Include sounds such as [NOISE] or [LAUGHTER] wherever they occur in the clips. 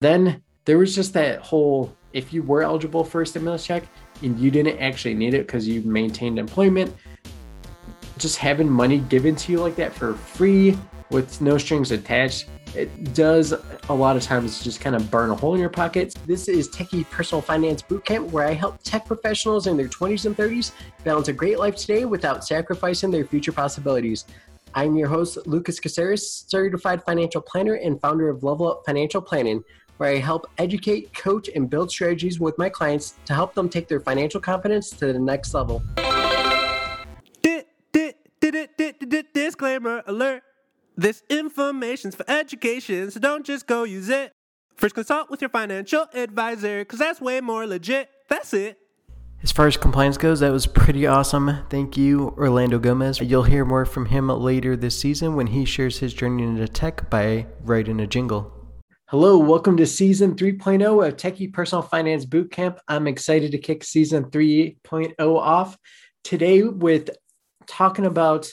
Then there was just that whole if you were eligible for a stimulus check and you didn't actually need it because you maintained employment, just having money given to you like that for free with no strings attached, it does a lot of times just kind of burn a hole in your pockets. This is Techie Personal Finance Bootcamp, where I help tech professionals in their 20s and 30s balance a great life today without sacrificing their future possibilities. I'm your host, Lucas Caceres, certified financial planner and founder of Level Up Financial Planning, where I help educate, coach, and build strategies with my clients to help them take their financial confidence to the next level. Disclaimer alert. This information's for education, so don't just go use it. First consult with your financial advisor, because that's way more legit. That's it. As far as compliance goes, that was pretty awesome. Thank you, Orlando Gomez. You'll hear more from him later this season when he shares his journey into tech by writing a jingle. Hello, welcome to season 3.0 of Techie Personal Finance Bootcamp. I'm excited to kick season 3.0 off today with talking about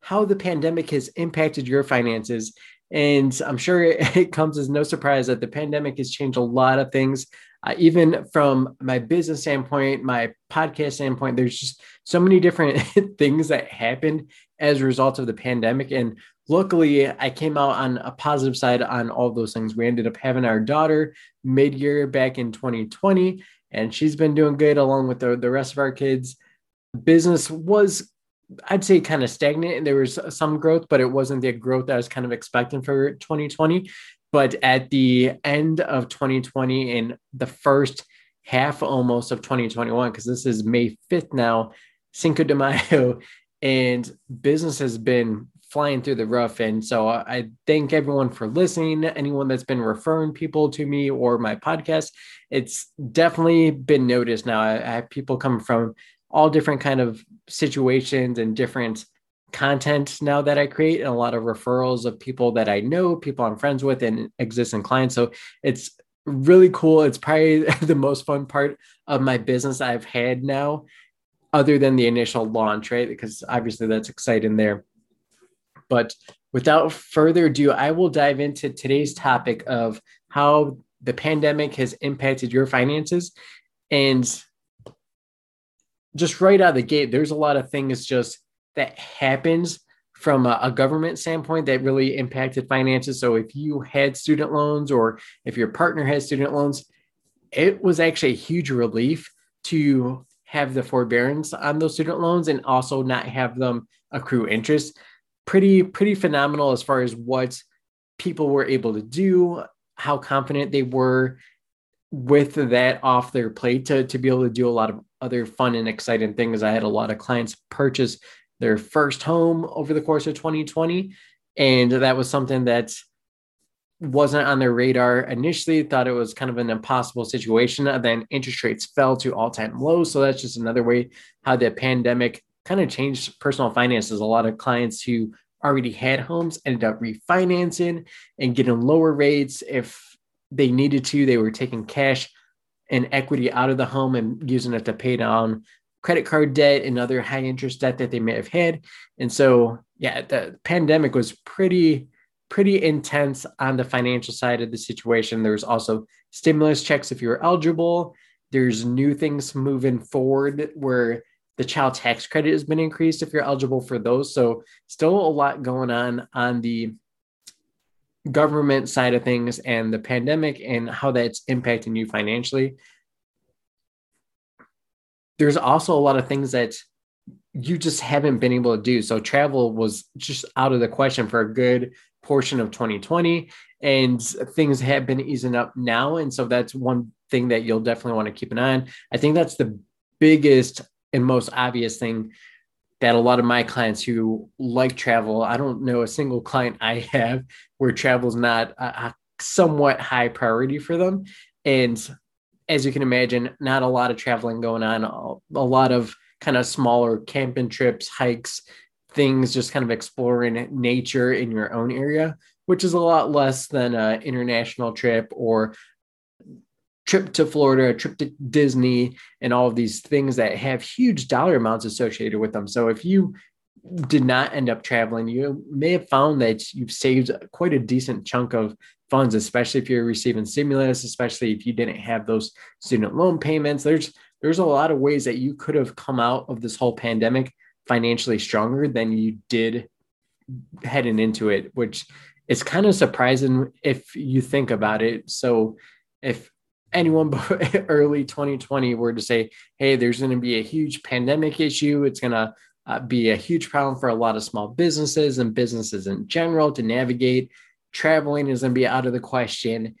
how the pandemic has impacted your finances. And I'm sure [LAUGHS] it comes as no surprise that the pandemic has changed a lot of things uh, even from my business standpoint, my podcast standpoint, there's just so many different [LAUGHS] things that happened as a result of the pandemic. And luckily, I came out on a positive side on all those things. We ended up having our daughter mid year back in 2020, and she's been doing good along with the, the rest of our kids. Business was I'd say kind of stagnant. And there was some growth, but it wasn't the growth I was kind of expecting for 2020. But at the end of 2020 and the first half almost of 2021, because this is May 5th now, Cinco de Mayo, and business has been flying through the roof. And so I thank everyone for listening, anyone that's been referring people to me or my podcast. It's definitely been noticed now. I, have people come from all different kind of situations and different content now that I create and a lot of referrals of people that I know, people I'm friends with, and existing clients. So it's really cool. It's probably [LAUGHS] the most fun part of my business I've had now, other than the initial launch, right? Because obviously that's exciting there. But without further ado, I will dive into today's topic of how the pandemic has impacted your finances. And just right out of the gate, there's a lot of things just that happens from a, government standpoint that really impacted finances. So if you had student loans or if your partner has student loans, it was actually a huge relief to have the forbearance on those student loans and also not have them accrue interest. Pretty, pretty phenomenal as far as what people were able to do, how confident they were with that off their plate to, to be able to do a lot of other fun and exciting things. I had a lot of clients purchase their first home over the course of 2020. And that was something that wasn't on their radar initially, thought it was kind of an impossible situation. And then interest rates fell to all time lows. So that's just another way how the pandemic kind of changed personal finances. A lot of clients who already had homes ended up refinancing and getting lower rates. If they needed to, they were taking cash and equity out of the home and using it to pay down credit card debt and other high interest debt that they may have had. And so, yeah, the pandemic was pretty pretty intense on the financial side of the situation. There was also stimulus checks if you were eligible. There's new things moving forward where the child tax credit has been increased if you're eligible for those. So, still a lot going on on the government side of things and the pandemic and how that's impacting you financially there's also a lot of things that you just haven't been able to do. So travel was just out of the question for a good portion of 2020 and things have been easing up now and so that's one thing that you'll definitely want to keep an eye on. I think that's the biggest and most obvious thing that a lot of my clients who like travel, I don't know a single client I have where travel is not a, a somewhat high priority for them. And as you can imagine, not a lot of traveling going on, a lot of kind of smaller camping trips, hikes, things, just kind of exploring nature in your own area, which is a lot less than an international trip or trip to Florida, a trip to Disney, and all of these things that have huge dollar amounts associated with them. So if you did not end up traveling, you may have found that you've saved quite a decent chunk of funds, especially if you're receiving stimulus, especially if you didn't have those student loan payments. There's there's a lot of ways that you could have come out of this whole pandemic financially stronger than you did heading into it, which is kind of surprising if you think about it. So if anyone [LAUGHS] early 2020 were to say, hey, there's going to be a huge pandemic issue, it's going to uh, be a huge problem for a lot of small businesses and businesses in general to navigate. Traveling is going to be out of the question,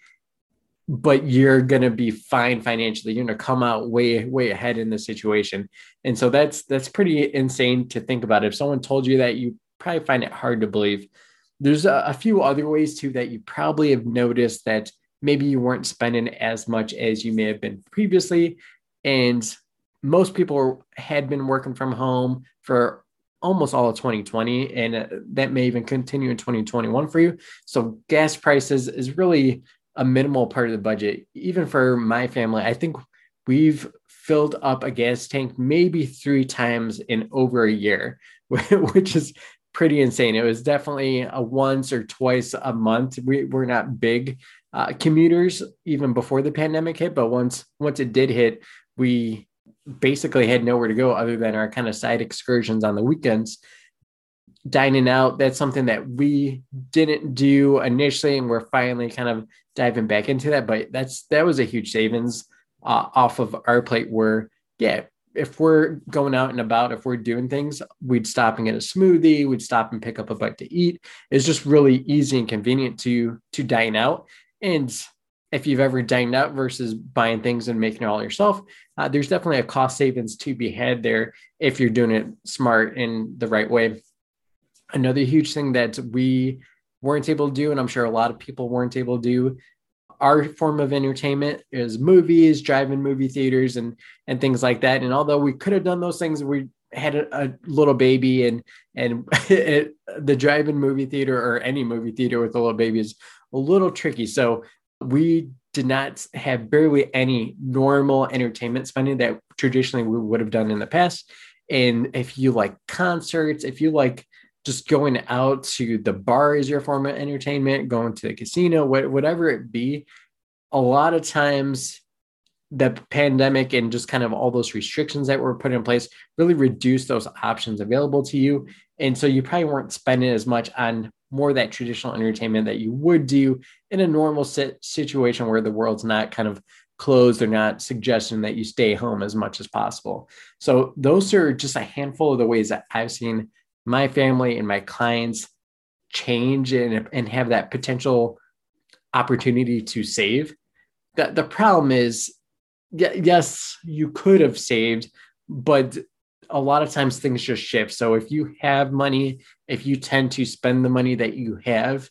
but you're going to be fine financially. You're going to come out way, way ahead in the situation. And so that's that's pretty insane to think about. If someone told you that, you probably find it hard to believe. There's a, a few other ways too that you probably have noticed that maybe you weren't spending as much as you may have been previously. And most people had been working from home for almost all of 2020 and uh, that may even continue in 2021 for you. So gas prices is really a minimal part of the budget. Even for my family i think we've filled up a gas tank maybe three times in over a year [LAUGHS] which is pretty insane. It was definitely a once or twice a month. We, we're not big uh, commuters even before the pandemic hit but once once it did hit we basically had nowhere to go other than our kind of side excursions on the weekends. Dining out, that's something that we didn't do initially, and we're finally kind of diving back into that. But that's that was a huge savings uh, off of our plate. Where, yeah, if we're going out and about, if we're doing things, we'd stop and get a smoothie, we'd stop and pick up a bite to eat. It's just really easy and convenient to to dine out. And if you've ever dined out versus buying things and making it all yourself, uh, there's definitely a cost savings to be had there if you're doing it smart in the right way. Another huge thing that we weren't able to do, and I'm sure a lot of people weren't able to do, our form of entertainment is movies, drive-in movie theaters, and and things like that. And although we could have done those things, we had a, a little baby, and and [LAUGHS] it, the drive-in movie theater or any movie theater with a little baby is a little tricky. So we did not have barely any normal entertainment spending that traditionally we would have done in the past. And if you like concerts, if you like just going out to the bar as your form of entertainment, going to the casino, whatever it be, a lot of times the pandemic and just kind of all those restrictions that were put in place really reduced those options available to you. And so you probably weren't spending as much on more that traditional entertainment that you would do in a normal sit- situation where the world's not kind of closed or not suggesting that you stay home as much as possible. So those are just a handful of the ways that I've seen my family and my clients change and, and have that potential opportunity to save. The, the problem is, yes, you could have saved, but a lot of times things just shift. So if you have money, if you tend to spend the money that you have,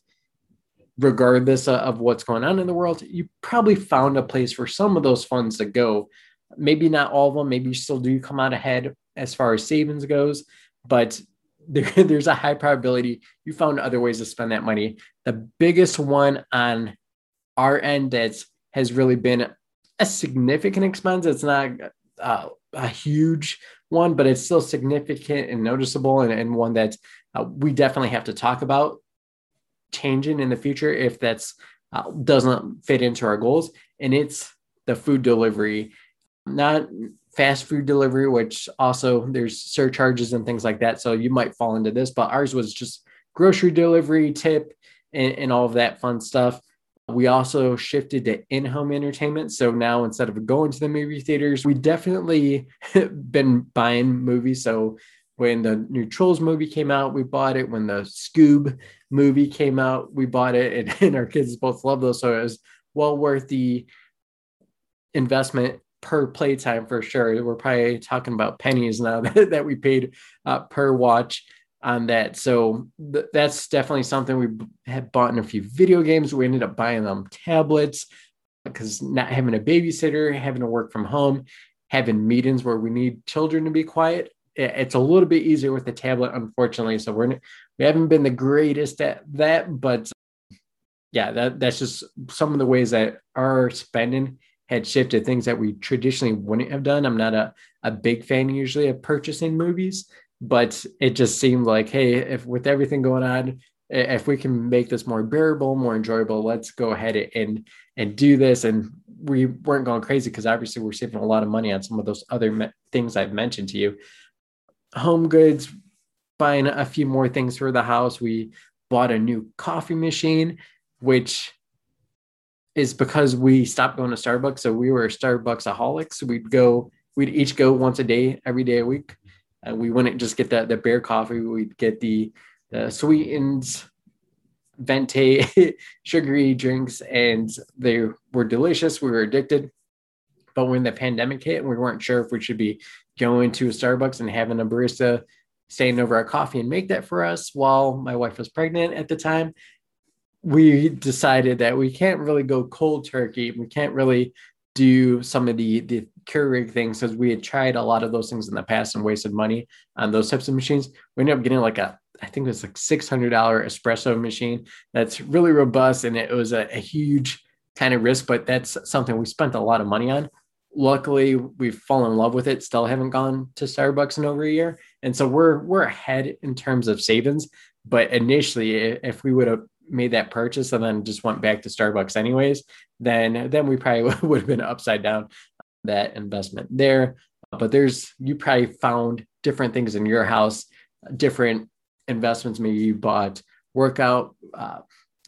regardless of what's going on in the world, you probably found a place for some of those funds to go. Maybe not all of them. Maybe you still do come out ahead as far as savings goes, but [LAUGHS] there, there's a high probability you found other ways to spend that money. The biggest one on our end that has really been a significant expense. It's not uh, a huge one, but it's still significant and noticeable, and, and one that uh, we definitely have to talk about changing in the future if that's uh, doesn't fit into our goals. And it's the food delivery, not fast food delivery, which also there's surcharges and things like that. So you might fall into this, but ours was just grocery delivery, tip, and, and all of that fun stuff. We also shifted to in home entertainment. So now instead of going to the movie theaters, we definitely [LAUGHS] been buying movies. So when the new Trolls movie came out, we bought it. When the Scoob movie came out, we bought it. [LAUGHS] And, and our kids both love those. So it was well worth the investment per playtime for sure. We're probably talking about pennies now that, [LAUGHS] that we paid uh, per watch on that. So th- that's definitely something we had bought in a few video games. We ended up buying them tablets because not having a babysitter, having to work from home, having meetings where we need children to be quiet. It's a little bit easier with the tablet, unfortunately. So we're we haven't been the greatest at that, but yeah, that that's just some of the ways that our spending had shifted things that we traditionally wouldn't have done. I'm not a, a big fan usually of purchasing movies, but it just seemed like hey if with everything going on if we can make this more bearable, more enjoyable, let's go ahead and and do this. And we weren't going crazy because obviously we're saving a lot of money on some of those other me- things I've mentioned to you. Home goods, buying a few more things for the house. We bought a new coffee machine, which is because we stopped going to Starbucks. So we were Starbucks aholics. We'd go, we'd each go once a day, every day a week. And we wouldn't just get the, the bare coffee. We'd get the the sweetened venti [LAUGHS] sugary drinks and they were delicious we were addicted but when the pandemic hit we weren't sure if we should be going to a starbucks and having a barista staying over our coffee and make that for us while my wife was pregnant at the time we decided that we can't really go cold turkey we can't really do some of the the Keurig things because we had tried a lot of those things in the past and wasted money on those types of machines. We ended up getting like a I think it was like six hundred dollar espresso machine that's really robust and it was a, a huge kind of risk, but that's something we spent a lot of money on. Luckily, we've fallen in love with it. Still haven't gone to Starbucks in over a year, and so we're we're ahead in terms of savings. But initially, if we would have made that purchase and then just went back to Starbucks anyways, then then we probably [LAUGHS] would have been upside down that investment there. But there's you probably found different things in your house, different investments. Maybe you bought workout uh,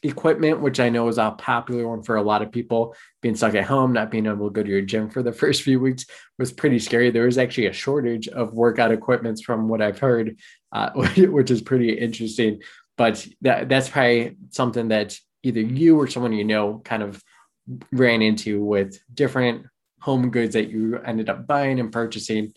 equipment, which I know is a popular one for a lot of people. Being stuck at home, not being able to go to your gym for the [LAUGHS] first few weeks was pretty scary. There was actually a shortage of workout equipments from what I've heard, uh, [LAUGHS] which is pretty interesting. But that, that's probably something that either you or someone you know kind of ran into with different home goods that you ended up buying and purchasing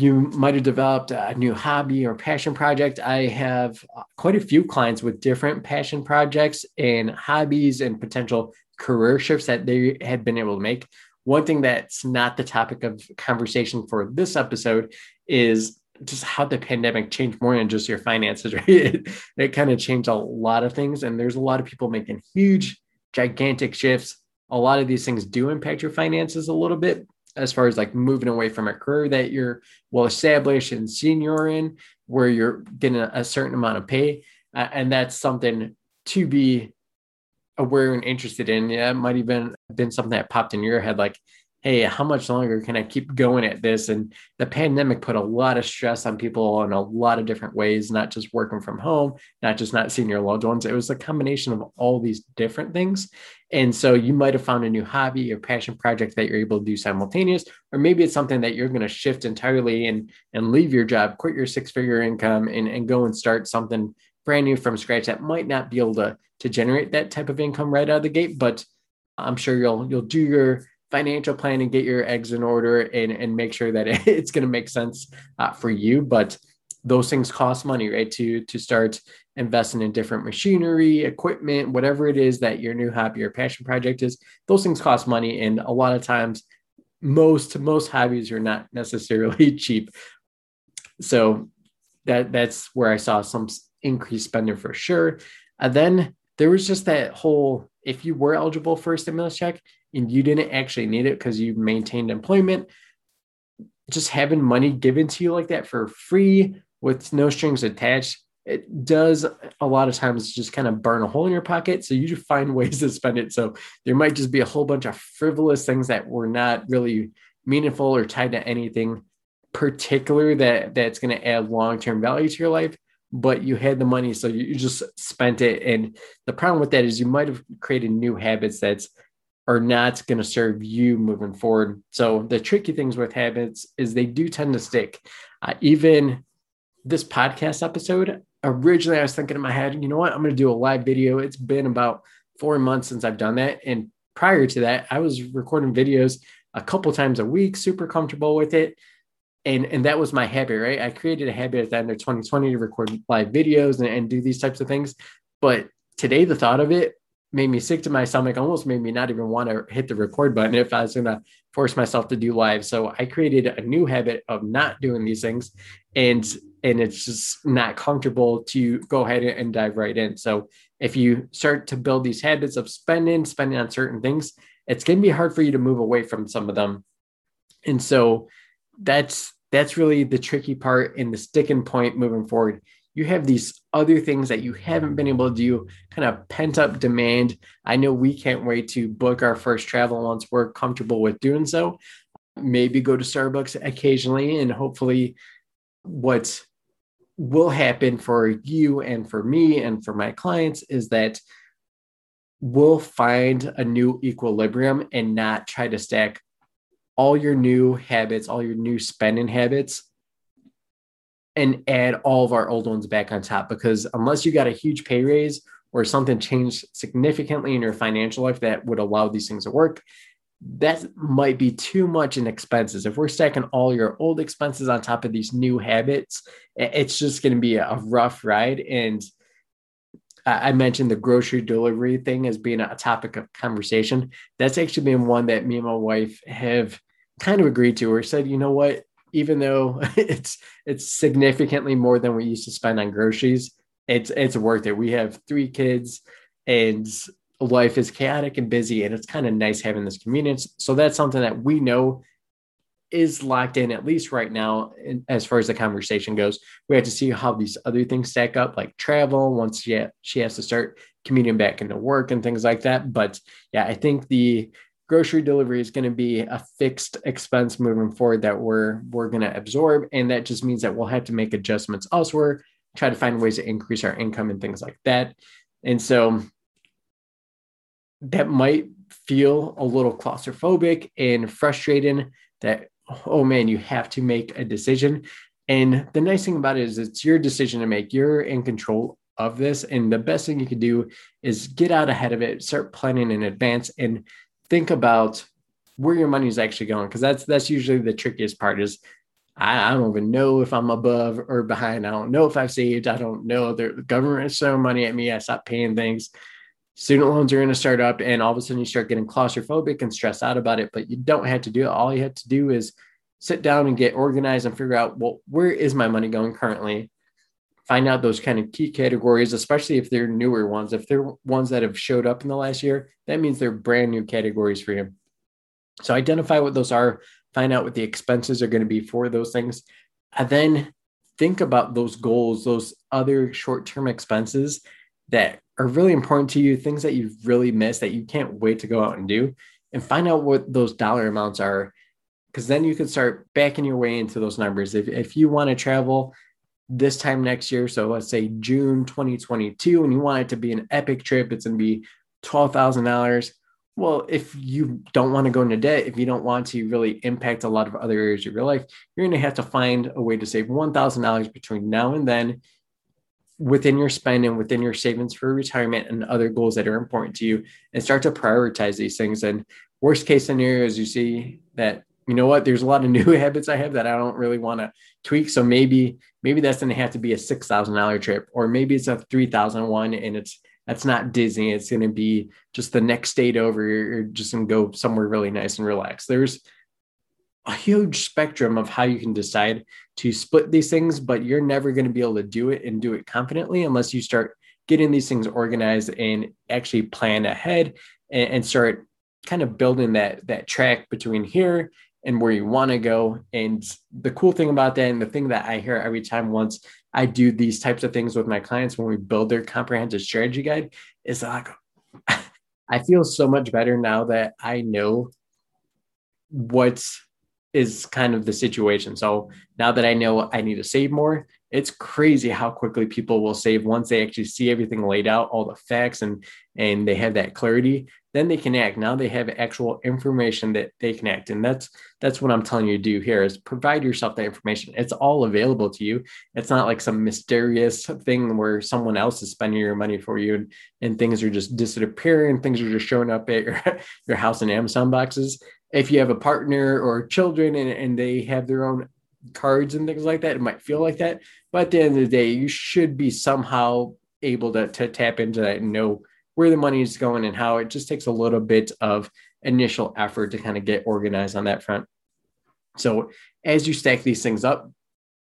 you might have developed a new hobby or passion project. I have quite a few clients with different passion projects and hobbies and potential career shifts that they had been able to make. One thing that's not the topic of conversation for this episode is just how the pandemic changed more than just your finances, [LAUGHS] right? It, it kind of changed a lot of things. And there's a lot of people making huge, gigantic shifts. A lot of these things do impact your finances a little bit, as far as like moving away from a career that you're well established and senior in, where you're getting a, certain amount of pay. Uh, and that's something to be aware and interested in. Yeah, it might even been something that popped in your head like, hey, how much longer can I keep going at this? And the pandemic put a lot of stress on people in a lot of different ways, not just working from home, not just not seeing your loved ones. It was a combination of all these different things. And so you might have found a new hobby or passion project that you're able to do simultaneous, or maybe it's something that you're going to shift entirely and, and leave your job, quit your six figure income and, and go and start something brand new from scratch that might not be able to, to generate that type of income right out of the gate, but I'm sure you'll you'll do your financial plan and get your eggs in order and, and make sure that [LAUGHS] it's going to make sense uh, for you. But those things cost money, right? To to start investing in different machinery, equipment, whatever it is that your new hobby or passion project is, those things cost money. And a lot of times, most most hobbies are not [LAUGHS] necessarily cheap. So that that's where I saw some increased spending for sure. And then there was just that whole if you were eligible for a stimulus check, and you didn't actually need it because you maintained employment, just having money given to you like that for free with no strings attached, it does a lot of times just kind of burn a hole in your pocket. So you just find [LAUGHS] ways to spend it. So there might just be a whole bunch of frivolous things that were not really meaningful or tied to anything particular that that's going to add long-term value to your life but you had the money so you just spent it and the problem with that is you might have created new habits that's are not going to serve you moving forward. So the tricky things with habits is they do tend to stick. Uh, even this podcast episode, originally I was thinking in my head, you know what, I'm going to do a live video. It's been about four months since I've done that, and prior to that, I was recording videos a couple times a week, super comfortable with it. And, and that was my habit, right? I created a habit at the end of 2020 to record live videos and, and do these types of things. But today, the thought of it made me sick to my stomach, almost made me not even want to hit the record button if I was going to force myself to do live. So I created a new habit of not doing these things. And and it's just not comfortable to go ahead and dive right in. So if you start to build these habits of spending, spending on certain things, it's going to be hard for you to move away from some of them. And so that's that's really the tricky part in the sticking point moving forward. You have these other things that you haven't been able to do, kind of pent up demand. I know we can't wait to book our first travel once we're comfortable with doing so. Maybe go to Starbucks occasionally, and hopefully, what will happen for you and for me and for my clients is that we'll find a new equilibrium and not try to stack all your new habits, all your new spending habits and add all of our old ones back on top because unless you got a huge pay raise or something changed significantly in your financial life that would allow these things to work, that might be too much in expenses. If we're stacking all your old expenses on top of these new habits, it's just going to be a rough ride. And I mentioned the grocery delivery thing as being a topic of conversation. That's actually been one that me and my wife have kind of agreed to or said, you know what, even though [LAUGHS] it's it's significantly more than we used to spend on groceries, it's it's worth it. We have three kids and life is chaotic and busy and it's kind of nice having this convenience. So that's something that we know is locked in at least right now as far as the conversation goes. We have to see how these other things stack up like travel once she, she has to start commuting back into work and things like that. But yeah, I think the grocery delivery is going to be a fixed expense moving forward that we're we're going to absorb and that just means that we'll have to make adjustments elsewhere try to find ways to increase our income and things like that. And so that might feel a little claustrophobic and frustrating that oh man you have to make a decision. And the nice thing about it is it's your decision to make. You're in control of this and the best thing you can do is get out ahead of it start planning in advance and think about where your money is actually going because that's that's usually the trickiest part is I, I, don't even know if I'm above or behind. I don't know if I've saved. I don't know. The government is throwing money at me. I stop paying things. Student loans are going to start up, and all of a sudden you start getting claustrophobic and stressed out about it. But you don't have to do it. All you have to do is sit down and get organized and figure out well where is my money going currently find out those kind of key categories, especially if they're newer ones. If they're ones that have showed up in the last year, that means they're brand new categories for you. So identify what those are, find out what the expenses are going to be for those things, and then think about those goals, those other short term expenses that are really important to you, things that you've really missed that you can't wait to go out and do, and find out what those dollar amounts are. Because then you can start backing your way into those numbers. If, if you want to travel this time next year. So let's say June 2022, and you want it to be an epic trip, it's going to be $12,000. Well, if you don't want to go into debt, if you don't want to really impact a lot of other areas of your life, you're going to have to find a way to save $1,000 between now and then within your spend and within your savings for retirement and other goals that are important to you and start to prioritize these things. And worst case scenario is you see that you know what? There's a lot of [LAUGHS] new habits i have that i don't really want to tweak. So maybe maybe that's going to have to be a $6000 trip or maybe it's a 3001 and it's that's not disney. It's going to be just the next state over you're just going to go somewhere really nice and relax there's a huge spectrum of how you can decide to split these things but you're never going to be able to do it and do it confidently unless you start getting these things organized and actually plan ahead and, and start kind of building that that track between here and where you want to go. And the cool thing about that, and the thing that I hear every time once I do these types of things with my clients when we build their comprehensive strategy guide, is like, [LAUGHS] I feel so much better now that I know what is kind of the situation. So now that I know I need to save more, it's crazy how quickly people will save once they actually see everything laid out, all the facts, and and they have that clarity. Then they can act. Now they have actual information that they can act, and that's that's what I'm telling you to do here is provide yourself that information. It's all available to you. It's not like some mysterious thing where someone else is spending your money for you, and, and things are just disappearing. Things are just showing up at your [LAUGHS] your house in Amazon boxes. If you have a partner or children and, and they have their own cards and things like that. It might feel like that, but at the end of the day, you should be somehow able to, to tap into that and know where the money is going and how it just takes a little bit of initial effort to kind of get organized on that front. So as you stack these things up,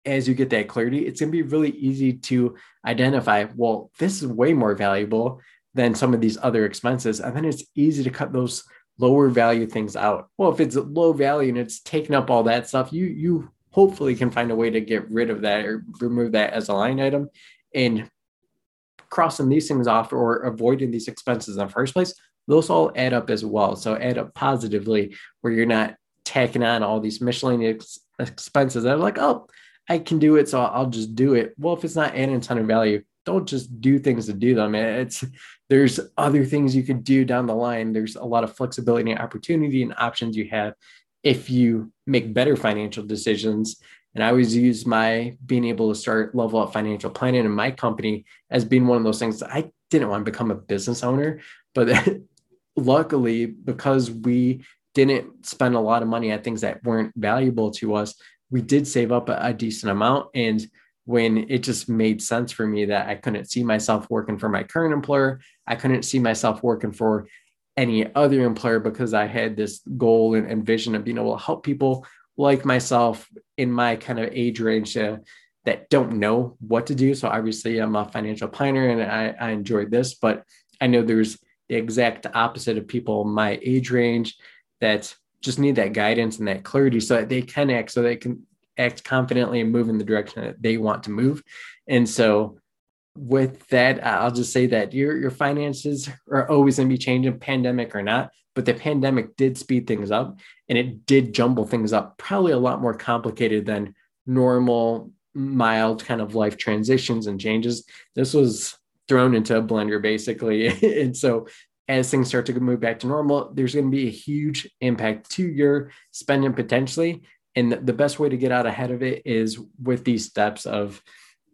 as you get that clarity, it's going to be really easy to identify, well, this is way more valuable than some of these other expenses. And then it's easy to cut those lower value things out. Well, if it's low value and it's taking up all that stuff, you you hopefully can find a way to get rid of that or remove that as a line item and crossing these things off or avoiding these expenses in the first place, those all add up as well. So add up positively where you're not tacking on all these miscellaneous expenses that are like, oh, I can do it, so I'll just do it. Well, if it's not adding a ton of value, don't just do things to do them. It's there's other things you could do down the line. There's a lot of flexibility and opportunity and options you have if you make better financial decisions. And I always use my being able to start level up financial planning in my company as being one of those things. I didn't want to become a business owner, but [LAUGHS] luckily, because we didn't spend a lot of money on things that weren't valuable to us, we did save up a, a decent amount. And when it just made sense for me that I couldn't see myself working for my current employer, I couldn't see myself working for any other employer because I had this goal and, and vision of being able to help people like myself in my kind of age range that don't know what to do. So obviously, I'm a financial planner and I, I enjoy this, but I know there's the exact opposite of people my age range that just need that guidance and that clarity so that they can act so they can act confidently and move in the direction that they want to move. And so with that, I'll just say that your your finances are always going to be changing, pandemic or not. But the pandemic did speed things up, and it did jumble things up, probably a lot more complicated than normal, mild kind of life transitions and changes. This was thrown into a blender basically, [LAUGHS] and so as things start to move back to normal, there's going to be a huge impact to your spending potentially. And the best way to get out ahead of it is with these steps of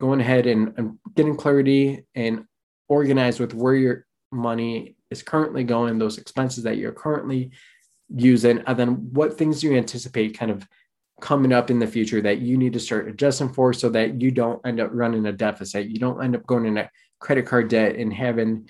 going ahead and, and getting clarity and organized with where your money is currently going, those expenses that you're currently using, and then what things you anticipate kind of coming up in the future that you need to start adjusting for so that you don't end up running a deficit. You don't end up going in a credit card debt and having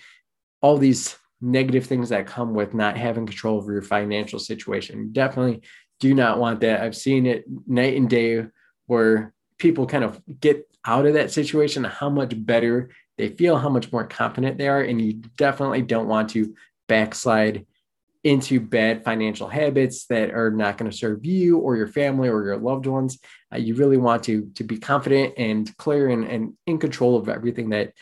all these negative things that come with not having control over your financial situation. Definitely do not want that. I've seen it night and day where people kind of get out of that situation, how much better they feel, how much more confident they are. And you definitely don't want to backslide into bad financial habits that are not going to serve you or your family or your loved ones. Uh, you really want to, to be confident and clear and, and in control of everything that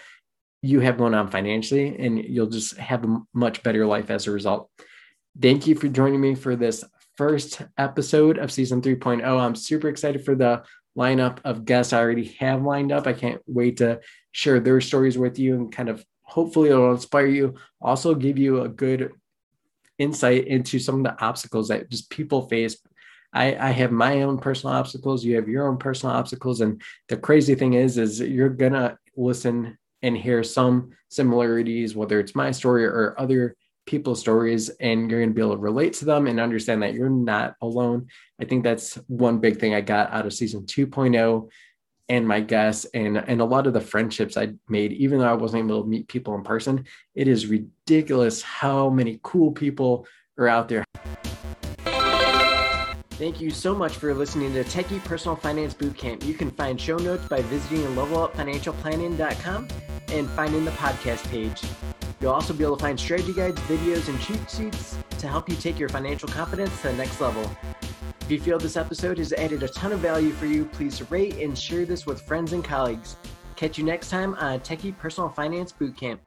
you have going on financially, and you'll just have a much better life as a result. Thank you for joining me for this first episode of season 3.0. I'm super excited for the lineup of guests I already have lined up. I can't wait to share their stories with you and kind of hopefully it'll inspire you, also give you a good insight into some of the obstacles that just people face. I, I have my own personal obstacles. You have your own personal obstacles. And the crazy thing is, is you're gonna listen and hear some similarities, whether it's my story or other people's stories and you're going to be able to relate to them and understand that you're not alone. I think that's one big thing I got out of season 2.0 and my guests and and a lot of the friendships I made, even though I wasn't able to meet people in person. It is ridiculous how many cool people are out there. Thank you so much for listening to Techie Personal Finance Bootcamp. You can find show notes by visiting levelupfinancialplanning.com and finding the podcast page. You'll also be able to find strategy guides, videos, and cheat sheets to help you take your financial confidence to the next level. If you feel this episode has added a ton of value for you, please rate and share this with friends and colleagues. Catch you next time on Techie Personal Finance Bootcamp.